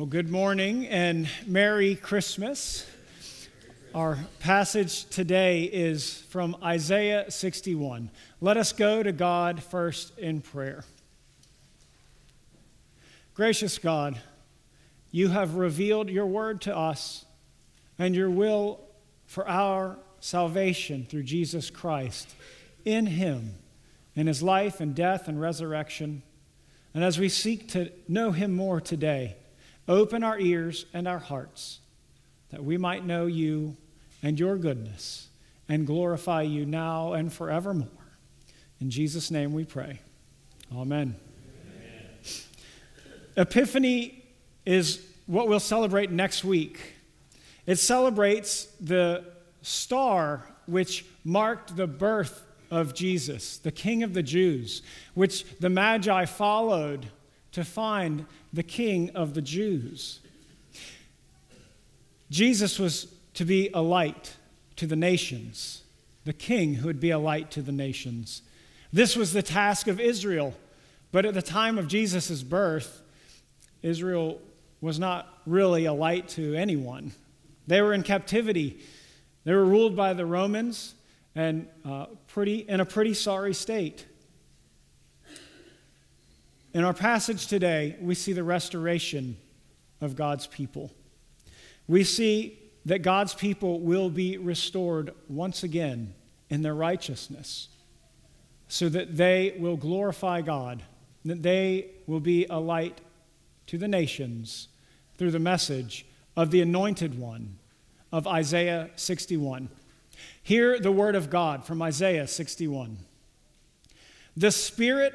Well, good morning and Merry Christmas. Our passage today is from Isaiah 61. Let us go to God first in prayer. Gracious God, you have revealed your word to us and your will for our salvation through Jesus Christ. In him, in his life and death and resurrection, and as we seek to know him more today, Open our ears and our hearts that we might know you and your goodness and glorify you now and forevermore. In Jesus' name we pray. Amen. Amen. Epiphany is what we'll celebrate next week. It celebrates the star which marked the birth of Jesus, the King of the Jews, which the Magi followed to find the King of the Jews. Jesus was to be a light to the nations, the King who would be a light to the nations. This was the task of Israel. But at the time of Jesus' birth, Israel was not really a light to anyone. They were in captivity. They were ruled by the Romans and uh, pretty, in a pretty sorry state. In our passage today, we see the restoration of God's people. We see that God's people will be restored once again in their righteousness so that they will glorify God, that they will be a light to the nations through the message of the anointed one of Isaiah 61. Hear the word of God from Isaiah 61. The Spirit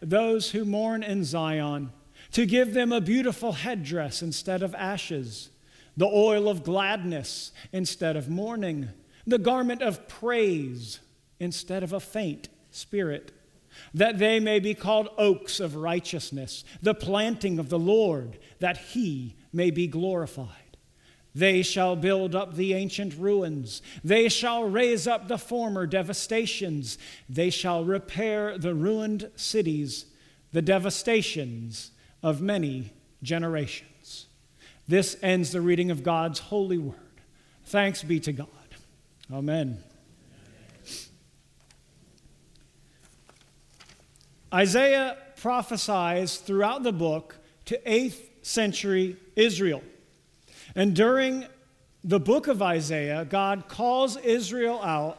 those who mourn in Zion, to give them a beautiful headdress instead of ashes, the oil of gladness instead of mourning, the garment of praise instead of a faint spirit, that they may be called oaks of righteousness, the planting of the Lord, that he may be glorified. They shall build up the ancient ruins. They shall raise up the former devastations. They shall repair the ruined cities, the devastations of many generations. This ends the reading of God's holy word. Thanks be to God. Amen. Isaiah prophesies throughout the book to 8th century Israel. And during the book of Isaiah, God calls Israel out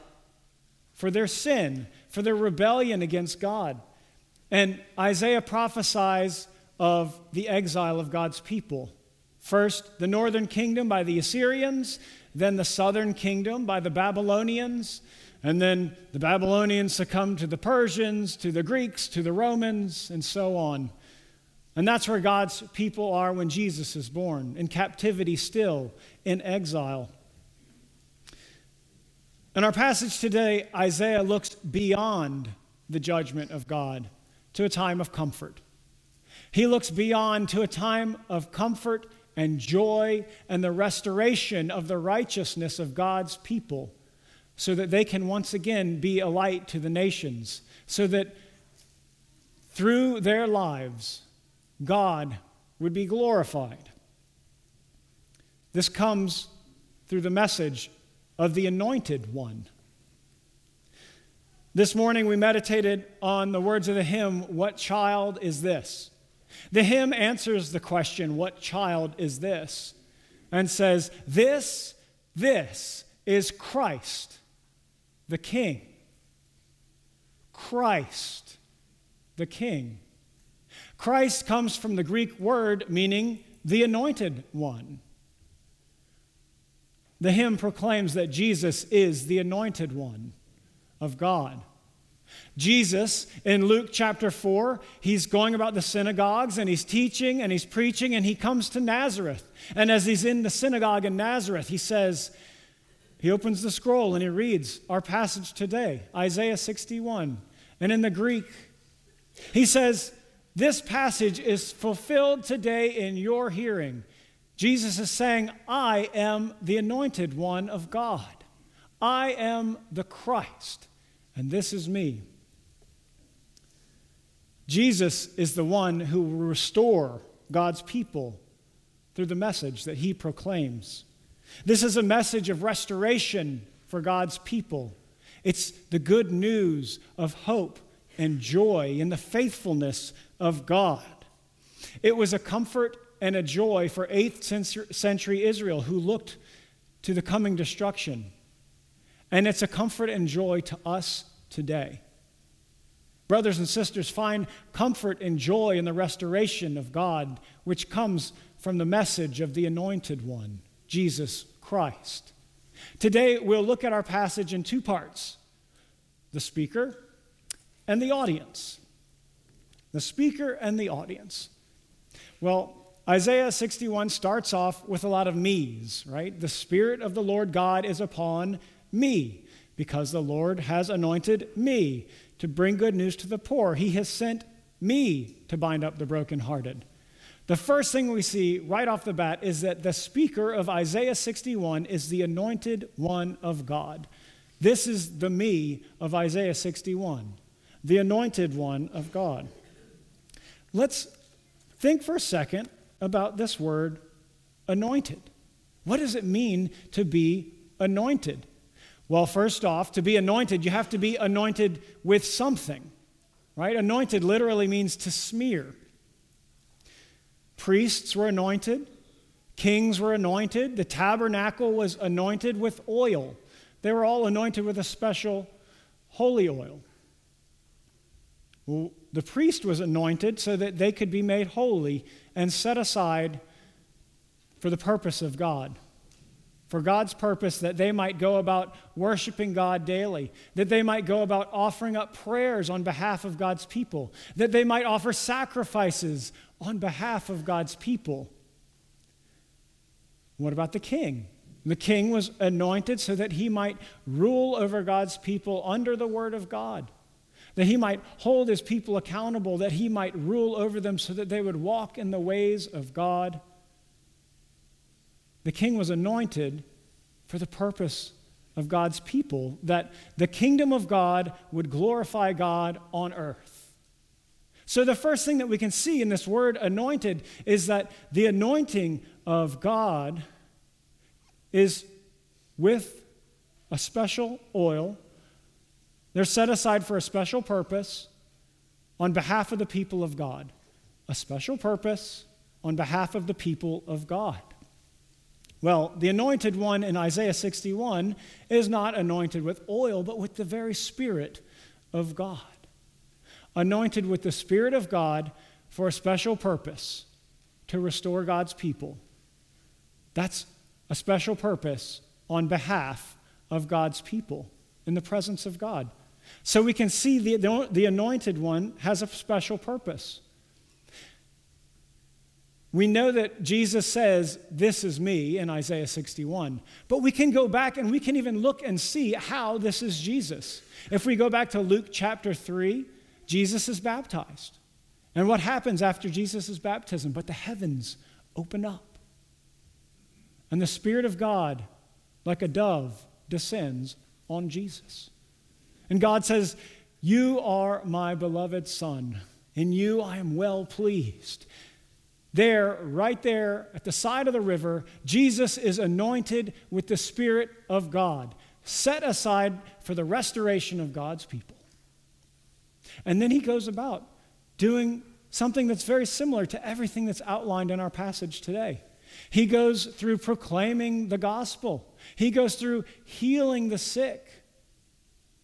for their sin, for their rebellion against God. And Isaiah prophesies of the exile of God's people. First, the northern kingdom by the Assyrians, then the southern kingdom by the Babylonians, and then the Babylonians succumbed to the Persians, to the Greeks, to the Romans, and so on. And that's where God's people are when Jesus is born, in captivity still, in exile. In our passage today, Isaiah looks beyond the judgment of God to a time of comfort. He looks beyond to a time of comfort and joy and the restoration of the righteousness of God's people so that they can once again be a light to the nations, so that through their lives, God would be glorified. This comes through the message of the anointed one. This morning we meditated on the words of the hymn, What Child is This? The hymn answers the question, What child is this? and says, This, this is Christ, the King. Christ, the King. Christ comes from the Greek word meaning the anointed one. The hymn proclaims that Jesus is the anointed one of God. Jesus in Luke chapter 4, he's going about the synagogues and he's teaching and he's preaching and he comes to Nazareth. And as he's in the synagogue in Nazareth, he says, he opens the scroll and he reads our passage today, Isaiah 61. And in the Greek, he says, This passage is fulfilled today in your hearing. Jesus is saying, I am the anointed one of God. I am the Christ, and this is me. Jesus is the one who will restore God's people through the message that he proclaims. This is a message of restoration for God's people. It's the good news of hope and joy in the faithfulness of God. It was a comfort and a joy for 8th century Israel who looked to the coming destruction. And it's a comfort and joy to us today. Brothers and sisters, find comfort and joy in the restoration of God, which comes from the message of the Anointed One, Jesus Christ. Today, we'll look at our passage in two parts the speaker and the audience. The speaker and the audience. Well, Isaiah 61 starts off with a lot of me's, right? The Spirit of the Lord God is upon me, because the Lord has anointed me to bring good news to the poor. He has sent me to bind up the brokenhearted. The first thing we see right off the bat is that the speaker of Isaiah 61 is the anointed one of God. This is the me of Isaiah 61, the anointed one of God. Let's think for a second about this word anointed. What does it mean to be anointed? Well, first off, to be anointed, you have to be anointed with something, right? Anointed literally means to smear. Priests were anointed, kings were anointed, the tabernacle was anointed with oil. They were all anointed with a special holy oil. The priest was anointed so that they could be made holy and set aside for the purpose of God for God's purpose that they might go about worshiping God daily, that they might go about offering up prayers on behalf of God's people, that they might offer sacrifices on behalf of God's people. What about the king? The king was anointed so that he might rule over God's people under the word of God, that he might hold his people accountable, that he might rule over them so that they would walk in the ways of God the king was anointed for the purpose of God's people, that the kingdom of God would glorify God on earth. So, the first thing that we can see in this word anointed is that the anointing of God is with a special oil. They're set aside for a special purpose on behalf of the people of God. A special purpose on behalf of the people of God. Well, the anointed one in Isaiah 61 is not anointed with oil, but with the very Spirit of God. Anointed with the Spirit of God for a special purpose to restore God's people. That's a special purpose on behalf of God's people in the presence of God. So we can see the, the, the anointed one has a special purpose. We know that Jesus says, This is me in Isaiah 61. But we can go back and we can even look and see how this is Jesus. If we go back to Luke chapter 3, Jesus is baptized. And what happens after Jesus' baptism? But the heavens open up. And the Spirit of God, like a dove, descends on Jesus. And God says, You are my beloved Son. In you I am well pleased. There, right there at the side of the river, Jesus is anointed with the Spirit of God, set aside for the restoration of God's people. And then he goes about doing something that's very similar to everything that's outlined in our passage today. He goes through proclaiming the gospel, he goes through healing the sick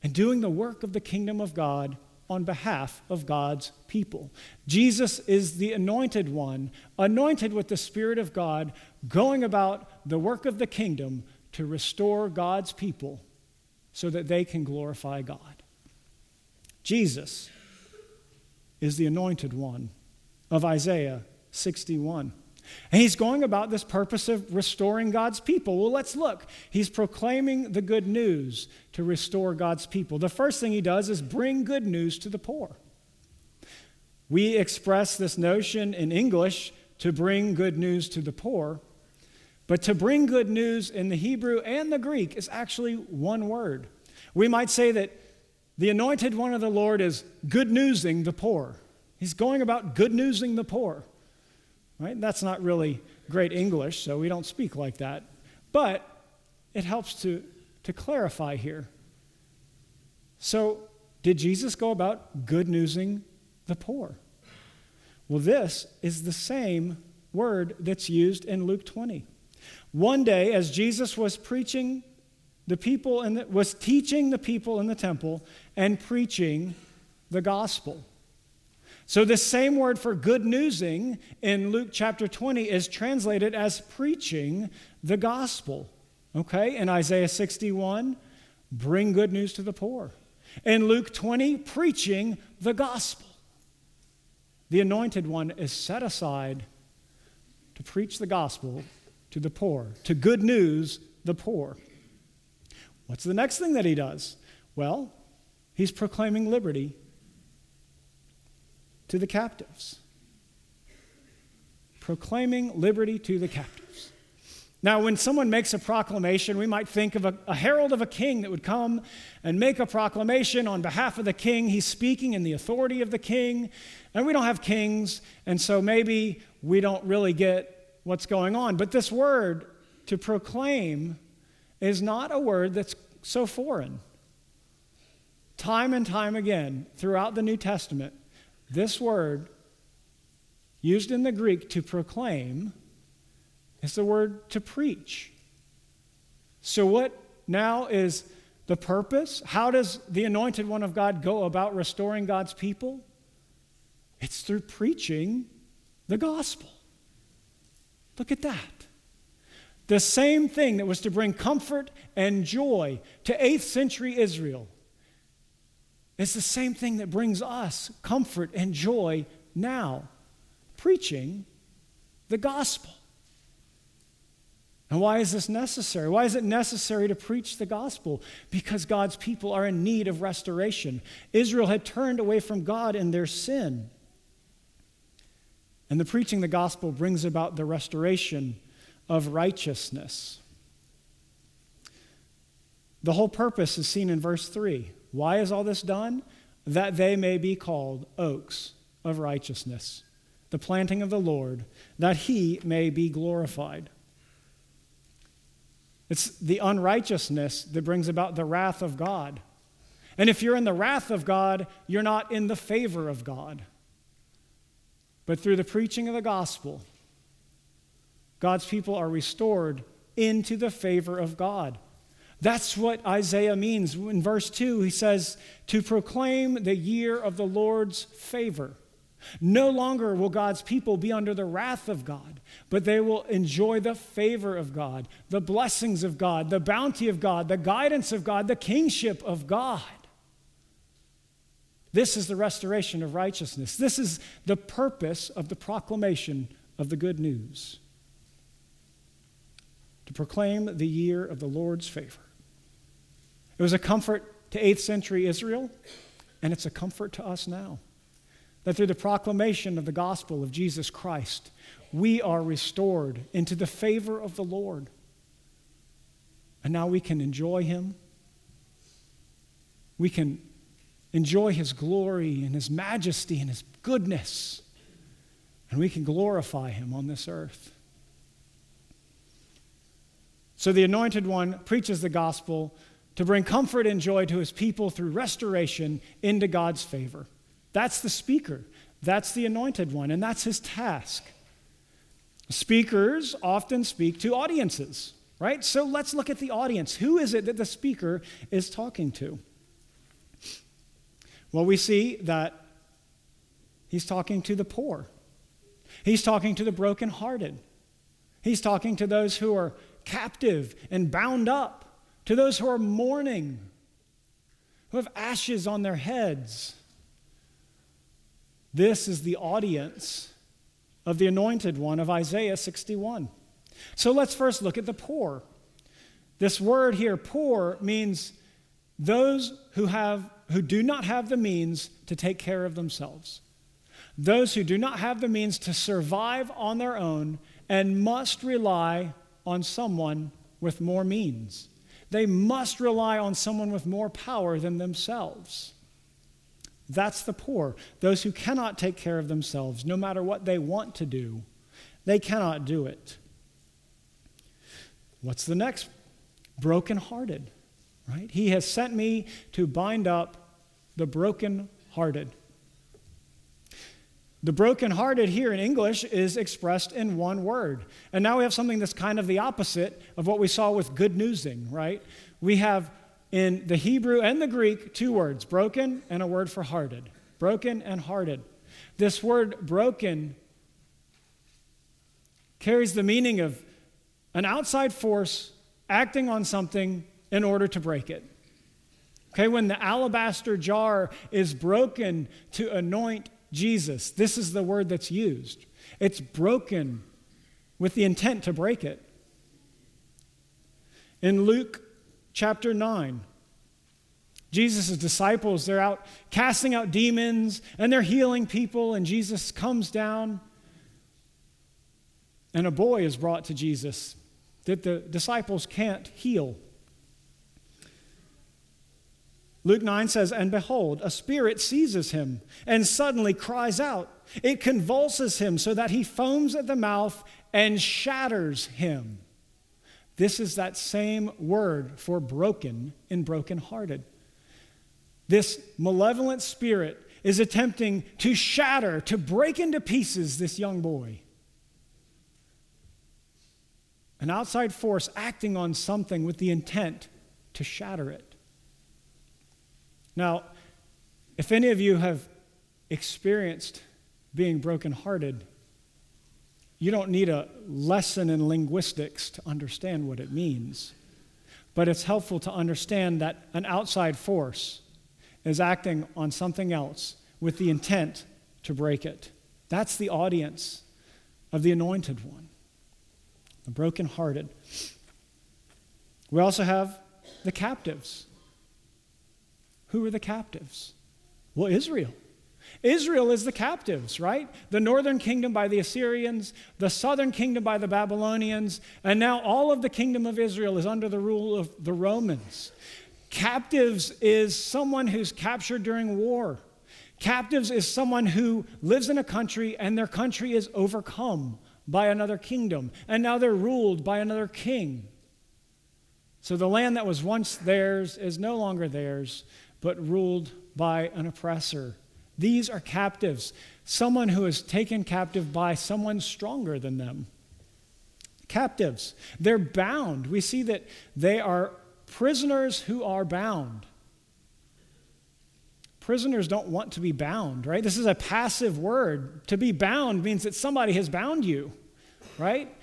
and doing the work of the kingdom of God on behalf of God's people. Jesus is the anointed one, anointed with the Spirit of God, going about the work of the kingdom to restore God's people so that they can glorify God. Jesus is the anointed one of Isaiah 61. And he's going about this purpose of restoring God's people. Well, let's look. He's proclaiming the good news to restore God's people. The first thing he does is bring good news to the poor. We express this notion in English to bring good news to the poor, but to bring good news in the Hebrew and the Greek is actually one word. We might say that the anointed one of the Lord is good newsing the poor. He's going about good newsing the poor. Right? That's not really great English, so we don't speak like that. But it helps to, to clarify here. So, did Jesus go about good newsing the poor? Well, this is the same word that's used in Luke 20. One day, as Jesus was preaching the people and was teaching the people in the temple and preaching the gospel. So, the same word for good newsing in Luke chapter 20 is translated as preaching the gospel. Okay? In Isaiah 61, bring good news to the poor. In Luke 20, preaching the gospel. The anointed one is set aside to preach the gospel to the poor, to good news the poor. What's the next thing that he does? Well, he's proclaiming liberty to the captives. Proclaiming liberty to the captives. Now, when someone makes a proclamation, we might think of a, a, herald of a king that would come and make a proclamation on behalf of the king. He's speaking in the authority of the king, and we don't have kings, and so maybe we don't really get what's going on. But this word, to proclaim, is not a word that's so foreign. Time and time again, throughout the New Testament, this word, used in the Greek to proclaim, is the word to preach. So, what now is the purpose? How does the anointed one of God go about restoring God's people? It's through preaching the gospel. Look at that. The same thing that was to bring comfort and joy to 8th century Israel is the same thing that brings us comfort and joy now preaching the gospel. And why is this necessary? Why is it necessary to preach the gospel? Because God's people are in need of restoration. Israel had turned away from God in their sin. And the preaching the gospel brings about the restoration of righteousness. The whole purpose is seen in verse 3. Why is all this done? That they may be called oaks of righteousness, the planting of the Lord, that he may be glorified. It's the unrighteousness that brings about the wrath of God. And if you're in the wrath of God, you're not in the favor of God. But through the preaching of the gospel, God's people are restored into the favor of God. That's what Isaiah means. In verse 2, he says, To proclaim the year of the Lord's favor. No longer will God's people be under the wrath of God, but they will enjoy the favor of God, the blessings of God, the bounty of God, the guidance of God, the kingship of God. This is the restoration of righteousness. This is the purpose of the proclamation of the good news to proclaim the year of the Lord's favor. It was a comfort to 8th century Israel, and it's a comfort to us now. That through the proclamation of the gospel of Jesus Christ, we are restored into the favor of the Lord. And now we can enjoy Him. We can enjoy His glory and His majesty and His goodness. And we can glorify Him on this earth. So the Anointed One preaches the gospel to bring comfort and joy to His people through restoration into God's favor. That's the speaker. That's the anointed one, and that's his task. Speakers often speak to audiences, right? So let's look at the audience. Who is it that the speaker is talking to? Well, we see that he's talking to the poor, he's talking to the brokenhearted, he's talking to those who are captive and bound up, to those who are mourning who have ashes on their heads. This is the audience of the anointed one of Isaiah 61. So let's first look at the poor. This word here, poor, means those who, have, who do not have the means to take care of themselves. Those who do not have the means to survive on their own and must rely on someone with more means. They must rely on someone with more power than themselves. That's the poor, those who cannot take care of themselves, no matter what they want to do. They cannot do it. What's the next? Brokenhearted, right? He has sent me to bind up the brokenhearted. The brokenhearted here in English is expressed in one word. And now we have something that's kind of the opposite of what we saw with good newsing, right? We have in the Hebrew and the Greek two words, broken and a word for hearted. Broken and hearted. This word broken carries the meaning of an outside force acting on something in order to break it. Okay, when the alabaster jar is broken to anoint Jesus. This is the word that's used. It's broken with the intent to break it. In Luke chapter 9, Jesus' disciples, they're out casting out demons and they're healing people, and Jesus comes down, and a boy is brought to Jesus that the disciples can't heal. Luke 9 says, And behold, a spirit seizes him and suddenly cries out. It convulses him so that he foams at the mouth and shatters him. This is that same word for broken and brokenhearted. This malevolent spirit is attempting to shatter, to break into pieces this young boy. An outside force acting on something with the intent to shatter it. Now, if any of you have experienced being brokenhearted, you don't need a lesson in linguistics to understand what it means. But it's helpful to understand that an outside force is acting on something else with the intent to break it. That's the audience of the anointed one, the brokenhearted. We also have the captives. Who are the captives? Well, Israel. Israel is the captives, right? The northern kingdom by the Assyrians, the southern kingdom by the Babylonians, and now all of the kingdom of Israel is under the rule of the Romans. Captives is someone who's captured during war. Captives is someone who lives in a country and their country is overcome by another kingdom, and now they're ruled by another king. So the land that was once theirs is no longer theirs but ruled by an oppressor. These are captives, someone who is taken captive by someone stronger than them. Captives, they're bound. We see that they are prisoners who are bound. Prisoners don't want to be bound, right? This is a passive word. To be bound means that somebody has bound you, right?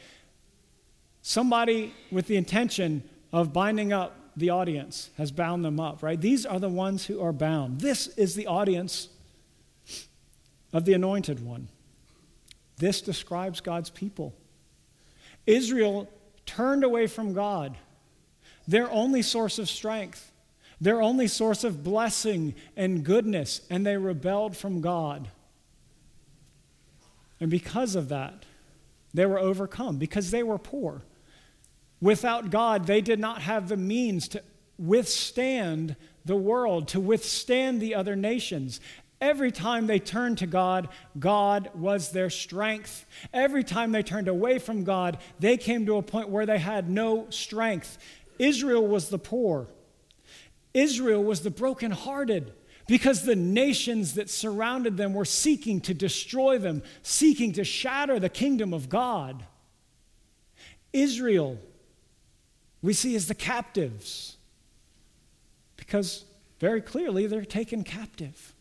Somebody with the intention of binding up the audience has bound them up, right? These are the ones who are bound. This is the audience of the anointed one. This describes God's people. Israel turned away from God, their only source of strength, their only source of blessing and goodness, and they rebelled from God. And because of that, they were overcome because they were poor. Without God, they did not have the means to withstand the world, to withstand the other nations. Every time they turned to God, God was their strength. Every time they turned away from God, they came to a point where they had no strength. Israel was the poor. Israel was the brokenhearted because the nations that surrounded them were seeking to destroy them, seeking to shatter the kingdom of God. Israel we see as the captives because very clearly they're taken captive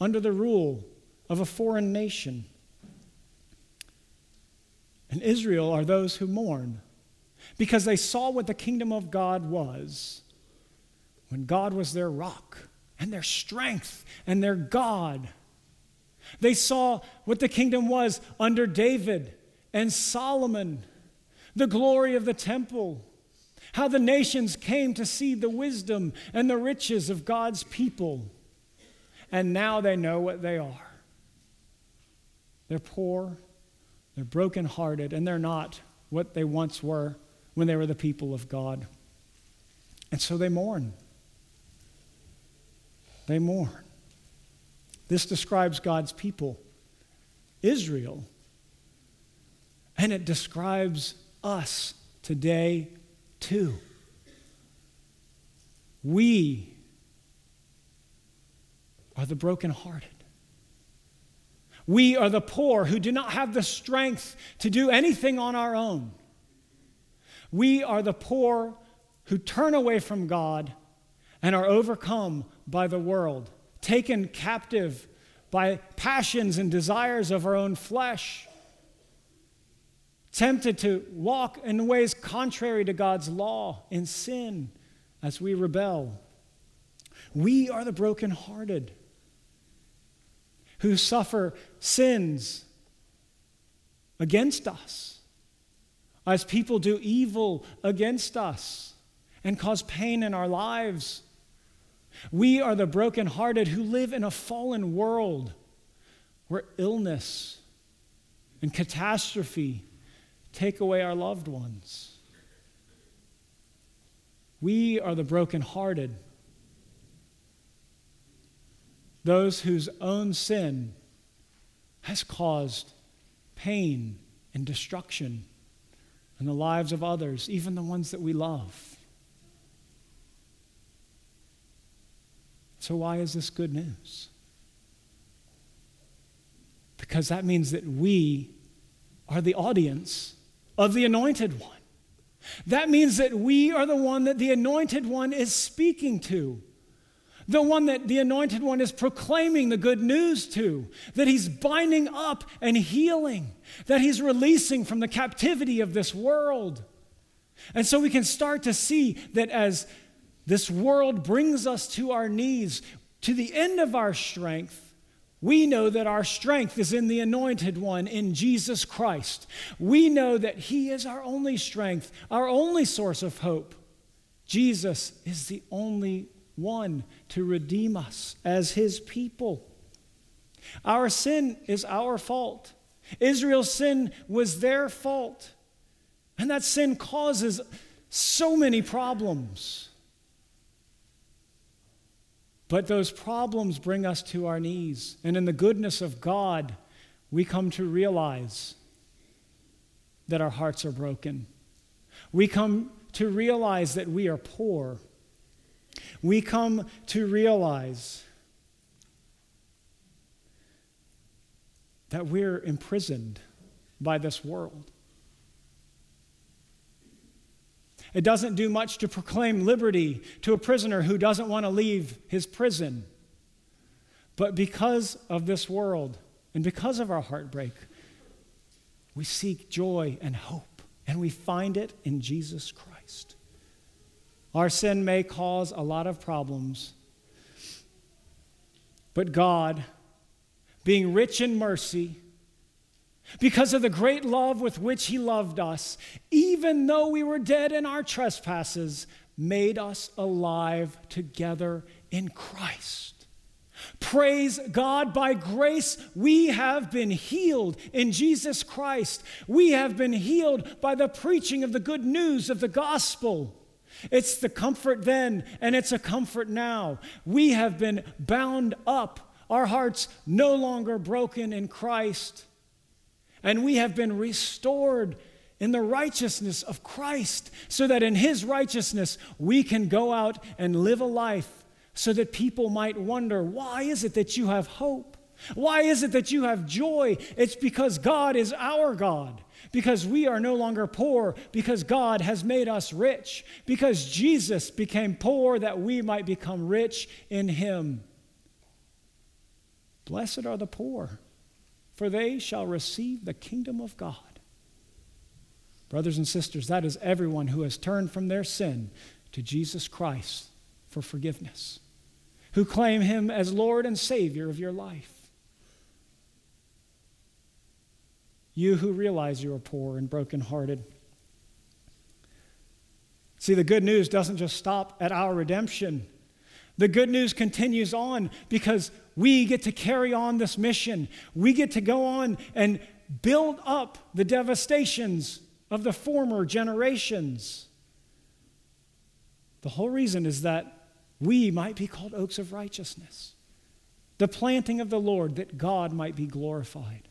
under the rule of a foreign nation. And Israel are those who mourn because they saw what the kingdom of God was when God was their rock and their strength and their God. They saw what the kingdom was under David and Solomon, the glory of the temple, how the nations came to see the wisdom and the riches of God's people. And now they know what they are. They're poor, they're brokenhearted, and they're not what they once were when they were the people of God. And so they mourn. They mourn. This describes God's people, Israel. And it describes us today, too. We are the brokenhearted. We are the poor who do not have the strength to do anything on our own. We are the poor who turn away from God and are overcome by the world, taken captive by passions and desires of our own flesh, tempted to walk in ways contrary to God's law and sin as we rebel. We are the brokenhearted who suffer sins against us as people do evil against us and cause pain in our lives. We are the brokenhearted who live in a fallen world where illness and catastrophe take away our loved ones. We are the brokenhearted, those whose own sin has caused pain and destruction in the lives of others, even the ones that we love. So, why is this good news? Because that means that we are the audience of the Anointed One. That means that we are the one that the Anointed One is speaking to, the one that the Anointed One is proclaiming the good news to, that He's binding up and healing, that He's releasing from the captivity of this world. And so we can start to see that as this world brings us to our knees, to the end of our strength. We know that our strength is in the Anointed One, in Jesus Christ. We know that He is our only strength, our only source of hope. Jesus is the only one to redeem us as His people. Our sin is our fault. Israel's sin was their fault. And that sin causes so many problems. But those problems bring us to our knees. And in the goodness of God, we come to realize that our hearts are broken. We come to realize that we are poor. We come to realize that we're imprisoned by this world. It doesn't do much to proclaim liberty to a prisoner who doesn't want to leave his prison. But because of this world and because of our heartbreak, we seek joy and hope, and we find it in Jesus Christ. Our sin may cause a lot of problems, but God, being rich in mercy, because of the great love with which he loved us, even though we were dead in our trespasses, made us alive together in Christ. Praise God, by grace we have been healed in Jesus Christ. We have been healed by the preaching of the good news of the gospel. It's the comfort then, and it's a comfort now. We have been bound up, our hearts no longer broken in Christ and we have been restored in the righteousness of Christ, so that in His righteousness we can go out and live a life so that people might wonder why is it that you have hope? Why is it that you have joy? It's because God is our God. Because we are no longer poor, because God has made us rich, because Jesus became poor that we might become rich in Him. Blessed are the poor for they shall receive the kingdom of God. Brothers and sisters, that is everyone who has turned from their sin to Jesus Christ for forgiveness, who claim Him as Lord and Savior of your life. You who realize you are poor and brokenhearted. See, the good news doesn't just stop at our redemption. The good news continues on because we get to carry on this mission. We get to go on and build up the devastations of the former generations. The whole reason is that we might be called oaks of righteousness, the planting of the Lord, that God might be glorified,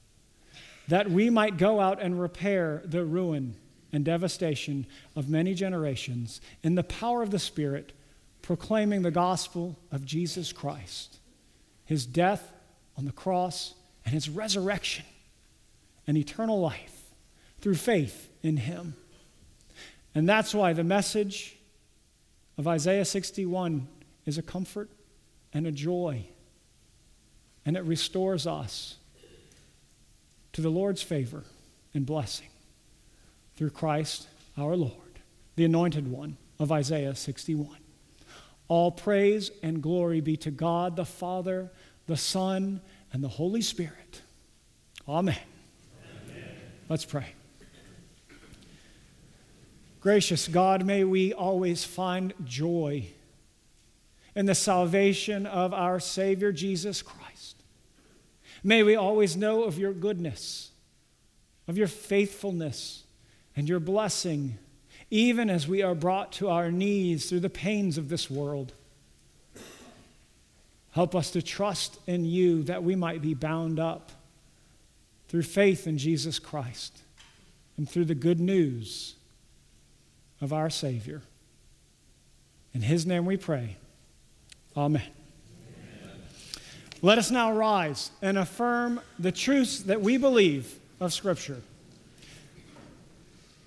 that we might go out and repair the ruin and devastation of many generations in the power of the Spirit, proclaiming the gospel of Jesus Christ, his death on the cross, and his resurrection and eternal life through faith in him. And that's why the message of Isaiah 61 is a comfort and a joy, and it restores us to the Lord's favor and blessing through Christ our Lord, the anointed one of Isaiah 61. All praise and glory be to God the Father, the Son, and the Holy Spirit. Amen. Amen. Let's pray. Gracious God, may we always find joy in the salvation of our Savior Jesus Christ. May we always know of your goodness, of your faithfulness, and your blessing, even as we are brought to our knees through the pains of this world. Help us to trust in you that we might be bound up through faith in Jesus Christ and through the good news of our Savior. In His name we pray. Amen. Let us now rise and affirm the truths that we believe of Scripture.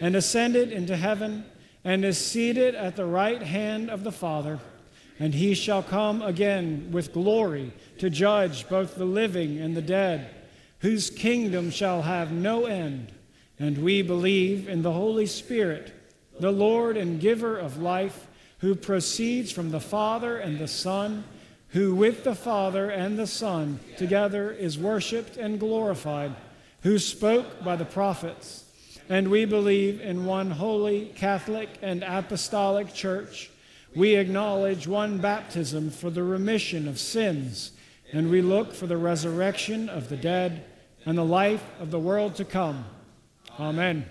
and ascended into heaven, and is seated at the right hand of the Father. And he shall come again with glory to judge both the living and the dead, whose kingdom shall have no end. And we believe in the Holy Spirit the Lord and giver of life, who proceeds from the Father and the Son, who with the Father and the Son together is worshiped and glorified, who spoke by the prophets. And we believe in one holy, Catholic, and apostolic church. We acknowledge one baptism for the remission of sins, and we look for the resurrection of the dead and the life of the world to come. Amen.